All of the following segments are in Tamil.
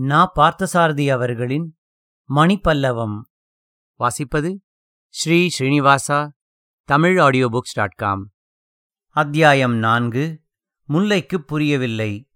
நா பார்த்தசாரதி அவர்களின் மணிப்பல்லவம். வாசிப்பது Shri Srinivasa Tamil audio books dot com அத்தியாயம் நான்கு முல்லைக்குப் புரியவில்லை.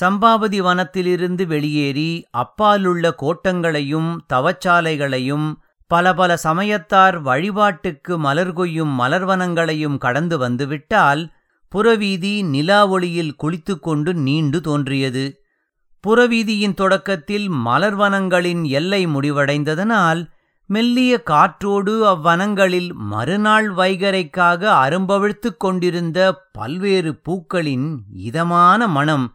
சம்பாவதி வனத்திலிருந்து வெளியேறி அப்பாலுள்ள கோட்டங்களையும் தவச்சாலைகளையும் பல பல சமயத்தார் வழிபாட்டுக்கு மலர் கொய்யும் மலர்வனங்களையும் கடந்து வந்துவிட்டால் புறவீதி நிலா ஒளியில் குளித்துக்கொண்டு நீண்டு தோன்றியது. புறவீதியின் தொடக்கத்தில் மலர்வனங்களின் எல்லை முடிவடைந்ததனால் மெல்லிய காற்றோடு அவ்வனங்களில் மறுநாள் வைகரைக்காக அரும்பவிழ்த்துக் கொண்டிருந்த பல்வேறு பூக்களின் இதமான மணம்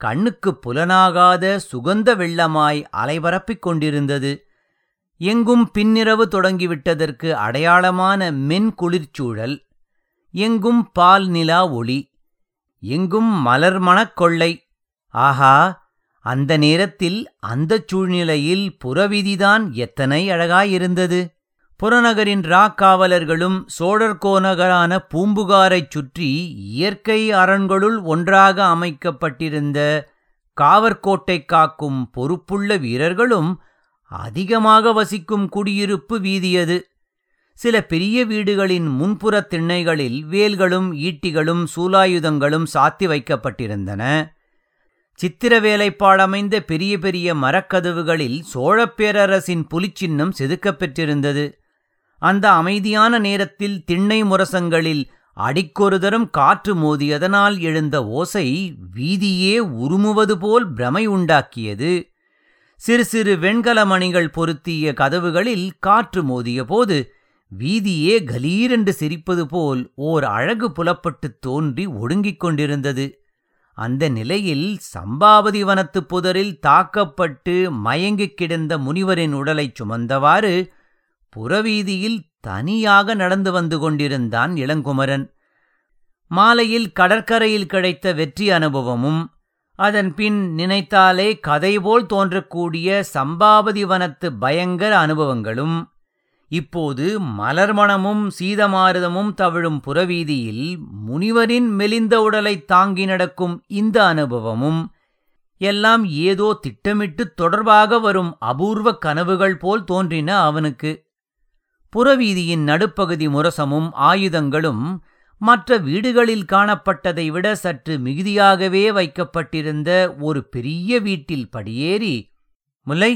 கண்ணுக்குப் புலனாகாத சுகந்த வெள்ளமாய் அலைபரப்பிக் கொண்டிருந்தது. எங்கும் பின்னிரவு தொடங்கிவிட்டதற்கு அடையாளமான மென் குளிர்ச்சூழல் எங்கும் பால் நிலா ஒளி எங்கும் மலர் மணக்கொள்ளை ஆஹா! அந்த நேரத்தில் அந்தச் சூழ்நிலையில் புறவிதிதான் எத்தனை அழகாயிருந்தது. புறநகரின் ராக்காவலர்களும் சோழர்கோநகரான பூம்புகாரைச் சுற்றி இயற்கை அரண்களுள் ஒன்றாக அமைக்கப்பட்டிருந்த காவற்கோட்டை காக்கும் பொறுப்புள்ள வீரர்களும் அதிகமாக வசிக்கும் குடியிருப்பு வீதியது. சில பெரிய வீடுகளின் முன்புறத் திண்ணைகளில் வேல்களும் ஈட்டிகளும் சூலாயுதங்களும் சாத்தி வைக்கப்பட்டிருந்தன. சித்திர வேலைப்பாடமைந்த பெரிய பெரிய மரக்கதவுகளில் சோழப் பேரரசின் புலிச்சின்னம் செதுக்கப் பெற்றிருந்தது. அந்த அமைதியான நேரத்தில் திண்ணை முரசங்களில் அடிக்கொரு தரம் காற்று மோதியதனால் எழுந்த ஓசை வீதியே உருமுவது போல் பிரமை உண்டாக்கியது. சிறு சிறு வெண்கல மணிகள் பொருத்திய கதவுகளில் காற்று மோதிய போது வீதியே கலீரென்று சிரிப்பது போல் ஓர் அழகு புலப்பட்டுத் தோன்றி ஒடுங்கிக் கொண்டிருந்தது. அந்த நிலையில் சம்பாவதி வனத்துப் புதரில் தாக்கப்பட்டு மயங்கிக் கிடந்த முனிவரின் உடலைச் சுமந்தவாறு புறவீதியில் தனியாக நடந்து வந்து கொண்டிருந்தான் இளங்குமரன். மாலையில் கடற்கரையில் கிடைத்த வெற்றி அனுபவமும் அதன் பின் நினைத்தாலே கதைபோல் தோன்றக்கூடிய சம்பாவதி வனத்து பயங்கர அனுபவங்களும் இப்போது மலர்மணமும் சீதமாரதமும் தவிழும் புறவீதியில் முனிவரின் மெலிந்த உடலைத் தாங்கி நடக்கும் இந்த அனுபவமும் எல்லாம் ஏதோ திட்டமிட்டு தொடர்பாக வரும் அபூர்வ கனவுகள் போல் தோன்றின அவனுக்கு. புறவீதியின் நடுப்பகுதி முரசமும் ஆயுதங்களும் மற்ற வீடுகளில் காணப்பட்டதை விட சற்று மிகுதியாகவே வைக்கப்பட்டிருந்த ஒரு பெரிய வீட்டில் படியேறி முல்லை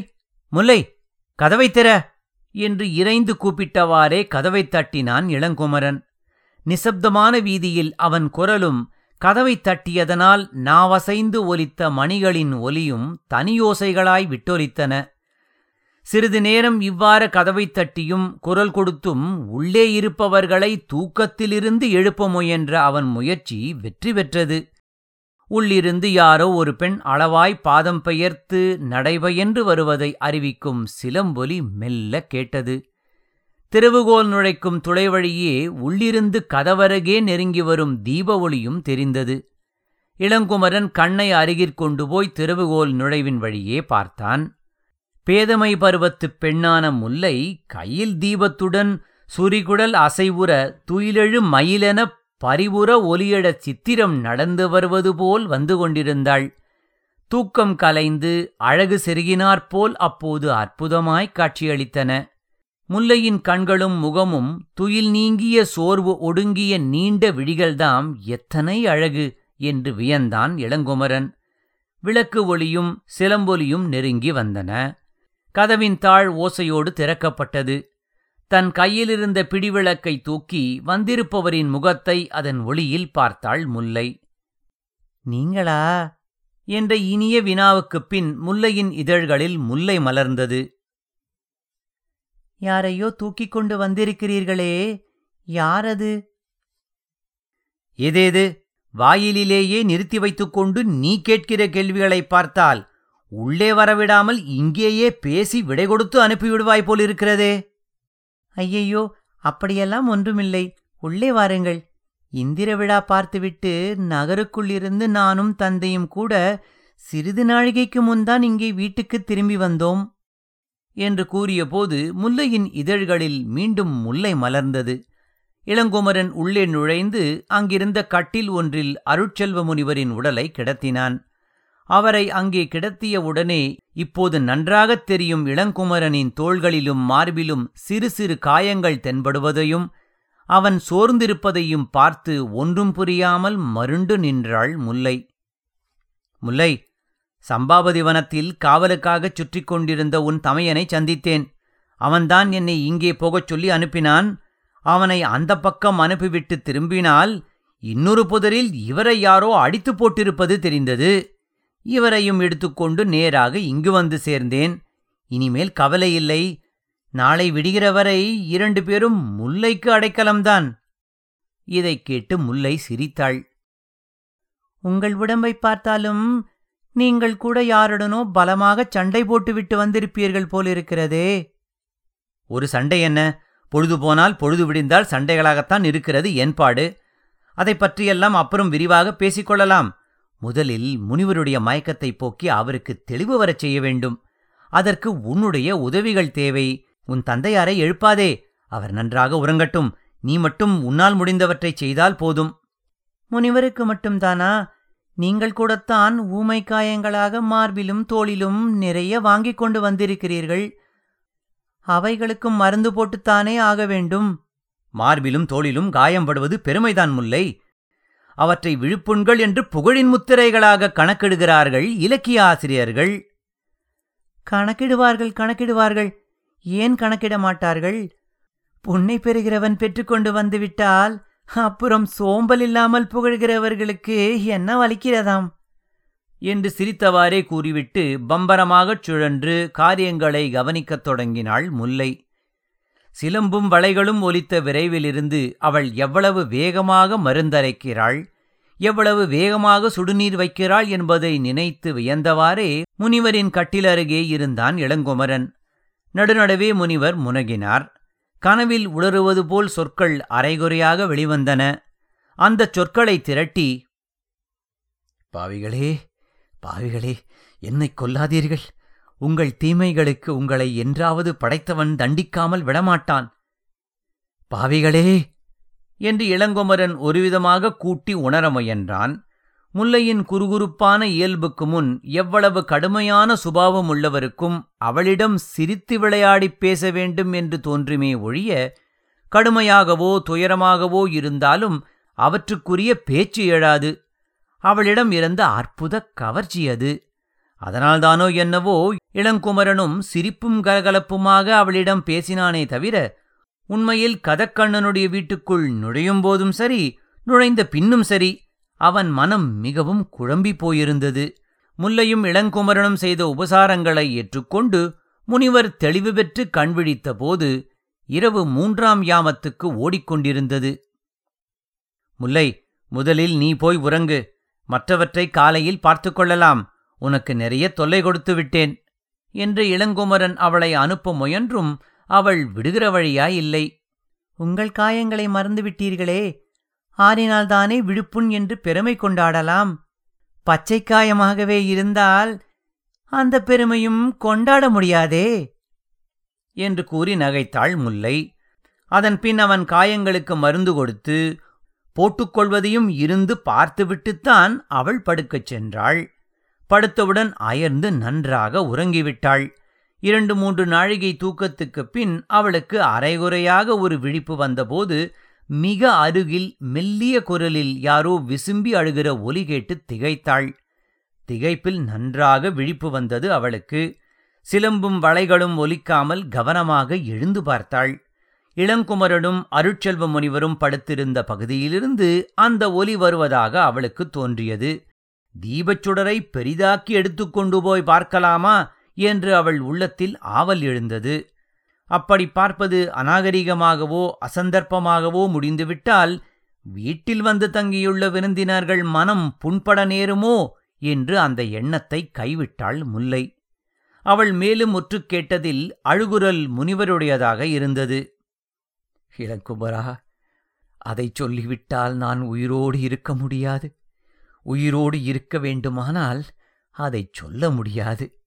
முல்லை கதவைத் திற! என்று இறைந்து கூப்பிட்டவாறே கதவைத் தட்டினான் இளங்குமரன். நிசப்தமான வீதியில் அவன் குரலும் கதவைத் தட்டியதனால் நாவசைந்து ஒலித்த மணிகளின் ஒலியும் தனியோசைகளாய் விட்டொலித்தன. சிறிது நேரம் இவ்வாறு கதவைத் தட்டியும் குரல் கொடுத்தும் உள்ளே இருப்பவர்களை தூக்கத்திலிருந்து எழுப்ப முயன்ற அவன் முயற்சி வெற்றி பெற்றது. உள்ளிருந்து யாரோ ஒரு பெண் அளவாய் பாதம் பெயர்த்து நடைபயன்று வருவதை அறிவிக்கும் சிலம்பொலி மெல்ல கேட்டது. திருவுகோல் நுழைக்கும் துளைவழியே உள்ளிருந்து கதவருகே நெருங்கி வரும் தீப ஒளியும் தெரிந்தது. இளங்குமரன் கண்ணை அருகிற்கொண்டு போய் திருவுகோல் நுழைவின் வழியே பார்த்தான். பேதமை பருவத்துப் பெண்ணான முல்லை கையில் தீபத்துடன் சுரிகுடல் அசைவுற துயிலெழு மயிலெனப் பரிவுற ஒலியடச் சித்திரம் நடந்து வருவது போல் வந்து கொண்டிருந்தாள். தூக்கம் கலைந்து அழகு செருகினாற்போல் அப்போது அற்புதமாய் காட்சியளித்தன. முல்லையின் கண்களும் முகமும் துயில் நீங்கிய சோர்வு ஒடுங்கிய நீண்ட விழிகள்தாம் எத்தனை அழகு என்று வியந்தான் இளங்குமரன். விளக்கு ஒளியும் சிலம்பொலியும் நெருங்கி வந்தன. கதவின் தாழ் ஓசையோடு திறக்கப்பட்டது. தன் கையிலிருந்த பிடிவிளக்கை தூக்கி வந்திருப்பவரின் முகத்தை அதன் ஒளியில் பார்த்தாள் முல்லை. நீங்களா? என்ற இனிய வினாவுக்குப் பின் முல்லையின் இதழ்களில் முல்லை மலர்ந்தது. யாரையோ தூக்கிக் கொண்டு வந்திருக்கிறீர்களே யாரது? ஏதேது வாயிலிலேயே நிறுத்தி வைத்துக்கொண்டு நீ கேட்கிற கேள்விகளைப் பார்த்தால் உள்ளே வரவிடாமல் இங்கேயே பேசி விடை கொடுத்து அனுப்பிவிடுவாய் போலிருக்கிறதே. ஐயையோ அப்படியெல்லாம் ஒன்றுமில்லை. உள்ளே வாருங்கள். இந்திர விழா பார்த்துவிட்டு நகருக்குள்ளிருந்து நானும் தந்தையும் கூட சிறிது நாழிகைக்கு முன்தான் இங்கே வீட்டுக்குத் திரும்பி வந்தோம் என்று கூறியபோது முல்லையின் இதழ்களில் மீண்டும் முல்லை மலர்ந்தது. இளங்குமரன் உள்ளே நுழைந்து அங்கிருந்த கட்டில் ஒன்றில் அருட்செல்வ முனிவரின் உடலை கிடத்தினான். அவரை அங்கே கிடத்தியவுடனே இப்போது நன்றாகத் தெரியும் இளங்குமரனின் தோள்களிலும் மார்பிலும் சிறு சிறு காயங்கள் தென்படுவதையும் அவன் சோர்ந்திருப்பதையும் பார்த்து ஒன்றும் புரியாமல் மருண்டு நின்றாள் முல்லை. முல்லை சம்பாபதி வனத்தில் காவலுக்காகச் சுற்றிக் கொண்டிருந்த உன் தமையனை சந்தித்தேன். அவன்தான் என்னை இங்கே போகச் சொல்லி அனுப்பினான். அவனை அந்த பக்கம் அனுப்பிவிட்டு திரும்பினால் இன்னொரு புதரில் இவரை யாரோ அடித்து போட்டிருப்பது தெரிந்தது. இவரையும் எடுத்துக்கொண்டு நேராக இங்கு வந்து சேர்ந்தேன். இனிமேல் கவலை இல்லை. நாளை விடுகிற வரை இரண்டு பேரும் முல்லைக்கு அடைக்கலம்தான். இதைக் கேட்டு முல்லை சிரித்தாள். உங்கள் உடம்பை பார்த்தாலும் நீங்கள் கூட யாருடனோ பலமாகச் சண்டை போட்டுவிட்டு வந்திருப்பீர்கள் போலிருக்கிறதே. ஒரு சண்டை என்ன? பொழுது போனால் பொழுது விடிந்தால் சண்டைகளாகத்தான் இருக்கிறது என்பாடு அதைப் பற்றியெல்லாம் அப்புறம் விரிவாக பேசிக்கொள்ளலாம் முதலில் முனிவருடைய மயக்கத்தை போக்கி அவருக்கு தெளிவு வரச் செய்ய வேண்டும். அதற்கு உன்னுடைய உதவிகள் தேவை. உன் தந்தையாரை எழுப்பாதே. அவர் நன்றாக உறங்கட்டும். நீ மட்டும் உன்னால் முடிந்தவற்றைச் செய்தால் போதும். முனிவருக்கு மட்டும்தானா நீங்கள் கூடத்தான் ஊமை காயங்களாக மார்பிலும் தோளிலும் நிறைய வாங்கிக் கொண்டு வந்திருக்கிறீர்கள். அவைகளுக்கும் மருந்து போட்டுத்தானே ஆக வேண்டும். மார்பிலும் தோளிலும் காயம்படுவது பெருமைதான் முல்லை. அவற்றை விழுப்புண்கள் என்று புகழின் முத்திரைகளாக கணக்கிடுகிறார்கள் இலக்கிய ஆசிரியர்கள். கணக்கிடுவார்கள் கணக்கிடுவார்கள். ஏன் கணக்கிட மாட்டார்கள்? புண்ணை பெறுகிறவன் பெற்றுக்கொண்டு வந்துவிட்டால் அப்புறம் சோம்பல் இல்லாமல் புகழ்கிறவர்களுக்கு என்ன வலிக்கிறதாம்? என்று சிரித்தவாறே கூறிவிட்டு பம்பரமாகச் சுழன்று காரியங்களை கவனிக்கத் தொடங்கினாள் முல்லை. சிலம்பும் வளைகளும் ஒலித்த விரைவிலிருந்து அவள் எவ்வளவு வேகமாக மருந்தரைக்கிறாள் எவ்வளவு வேகமாக சுடுநீர் வைக்கிறாள் என்பதை நினைத்து வியந்தவாறே முனிவரின் கட்டிலருகே இருந்தான் இளங்குமரன். நடுநடுவே முனிவர் முனகினார். கனவில் உளறுவது போல் சொற்கள் அரைகுறையாக வெளிவந்தன. அந்தச் சொற்களை திரட்டி பாவிகளே பாவிகளே என்னைக் கொல்லாதீர்கள். உங்கள் தீமைகளுக்கு உங்களை என்றாவது படைத்தவன் தண்டிக்காமல் விடமாட்டான். பாவிகளே! என்று இளங்குமரன் ஒருவிதமாக கூட்டி உணர முயன்றான். முல்லையின் குறுகுறுப்பான இயல்புக்கு முன் எவ்வளவு கடுமையான சுபாவம் உள்ளவருக்கும் அவளிடம் சிரித்து விளையாடிப் பேச வேண்டும் என்று தோன்றுமே ஒழிய கடுமையாகவோ துயரமாகவோ இருந்தாலும் அவற்றுக்குரிய பேச்சு எழாது. அவளிடம் இருந்த அற்புத கவர்ச்சி அது. அதனால்தானோ என்னவோ இளங்குமரனும் சிரிப்பும் கலகலப்புமாக அவளிடம் பேசினானே தவிர உண்மையில் கதக்கண்ணனுடைய வீட்டுக்குள் நுழையும் போதும் சரி நுழைந்த பின்னும் சரி அவன் மனம் மிகவும் குழம்பி போயிருந்தது. முல்லையும் இளங்குமரனும் செய்த உபசாரங்களை ஏற்றுக்கொண்டு முனிவர் தெளிவு பெற்று கண்விழித்த போது இரவு மூன்றாம் யாமத்துக்கு ஓடிக்கொண்டிருந்தது. முல்லை முதலில் நீ போய் உறங்கு. மற்றவற்றை காலையில் பார்த்துக் கொள்ளலாம். உனக்கு நிறைய தொல்லை கொடுத்து விட்டேன். என்று இளங்குமரன் அவளை அனுப்ப முயன்றும் அவள் விடுகிற வழியாயில்லை உங்கள் காயங்களை மறந்துவிட்டீர்களே ஆறினால்தானே விழுப்புண் என்று பெருமை கொண்டாடலாம். பச்சை காயமாகவே இருந்தால் அந்த பெருமையும் கொண்டாட முடியாதே. என்று கூறி நகைத்தாள் முல்லை. அதன் பின் அவன் காயங்களுக்கு மருந்து கொடுத்து போட்டுக்கொள்வதையும் இருந்து பார்த்துவிட்டுத்தான் அவள் படுக்கச் சென்றாள். படுத்தவுடன் அயர்ந்து நன்றாக உறங்கிவிட்டாள். இரண்டு மூன்று நாழிகை தூக்கத்துக்குப் பின் அவளுக்கு அரைகுறையாக ஒரு விழிப்பு வந்தபோது மிக அருகில் மெல்லிய குரலில் யாரோ விசும்பி அழுகிற ஒலி கேட்டு திகைத்தாள். திகைப்பில் நன்றாக விழிப்பு வந்தது அவளுக்கு. சிலம்பும் வளைகளும் ஒலிக்காமல் கவனமாக எழுந்து பார்த்தாள். இளங்குமரனும் அருட்செல்வ முனிவரும் படுத்திருந்த பகுதியிலிருந்து அந்த ஒலி வருவதாக அவளுக்கு தோன்றியது. தீபச்சுடரை பெரிதாக்கி எடுத்துக்கொண்டு போய் பார்க்கலாமா? என்று அவள் உள்ளத்தில் ஆவல் எழுந்தது. அப்படி பார்ப்பது அநாகரிகமாகவோ அசந்தர்ப்பமாகவோ முடிந்துவிட்டால் வீட்டில் வந்து தங்கியுள்ள விருந்தினர்கள் மனம் புண்பட நேருமோ? என்று அந்த எண்ணத்தை கைவிட்டாள் முல்லை. அவள் மேலும் முற்று கேட்டதில் அழுகுரல் முனிவருடையதாக இருந்தது. இளங்குமரா அதைச் சொல்லிவிட்டால் நான் உயிரோடு இருக்க முடியாது. உயிரோடு இருக்க வேண்டுமானால் அதைச் சொல்ல முடியாது.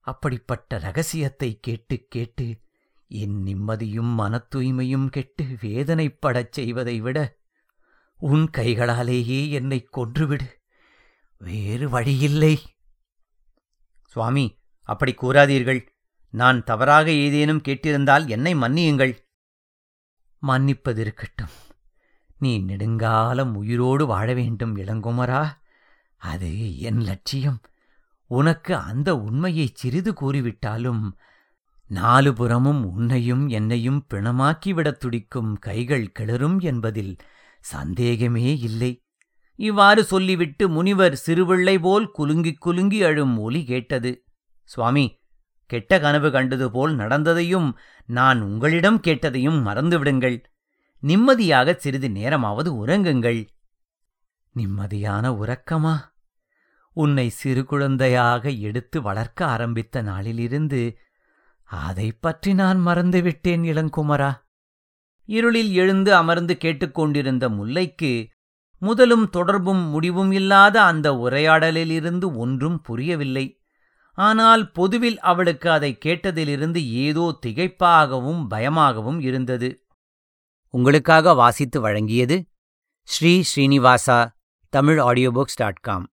அப்படிப்பட்ட ரகசியத்தை கேட்டு கேட்டு என் நிம்மதியும் மனத் தூய்மையும் கெட்டு வேதனைப்படச் செய்வதை விட உன் கைகளாலேயே என்னைக் கொன்றுவிடு. வேறு வழியில்லை. சுவாமி அப்படி கூறாதீர்கள். நான் தவறாக ஏதேனும் கேட்டிருந்தால் என்னை மன்னியுங்கள். மன்னிப்பதிருக்கட்டும். நீ நெடுங்காலம் உயிரோடு வாழ வேண்டும் இளங்குமரா. அது என் லட்சியம். உனக்கு அந்த உண்மையைச் சிறிது கூறிவிட்டாலும் நாலு புறமும் உன்னையும் என்னையும் பிணமாக்கிவிடத் துடிக்கும் கைகள் கிளறும் என்பதில் சந்தேகமே இல்லை. இவ்வாறு சொல்லிவிட்டு முனிவர் சிறுவிள்ளை போல் குலுங்கிக் குலுங்கி அழும் ஒலி கேட்டது. சுவாமி கெட்ட கனவு கண்டது போல் நடந்ததையும் நான் உங்களிடம் கேட்டதையும் மறந்துவிடுங்கள். நிம்மதியாக சிறிது நேரமாவது உறங்குங்கள். நிம்மதியான உறக்கமா? உன்னை சிறு குழந்தையாக எடுத்து வளர்க்க ஆரம்பித்த நாளிலிருந்து அதைப் பற்றி நான் மறந்துவிட்டேன் இளங்குமரா. இருளில் எழுந்து அமர்ந்து கேட்டுக்கொண்டிருந்த முல்லைக்கு முதலும் தொடர்பும் முடிவும் இல்லாத அந்த உரையாடலிலிருந்து ஒன்றும் புரியவில்லை. ஆனால் பொதுவில் அவளுக்கு அதை கேட்டதிலிருந்து ஏதோ திகைப்பாகவும் பயமாகவும் இருந்தது. உங்களுக்காக வாசித்து வழங்கியது Shri Srinivasa Tamil audio books dot com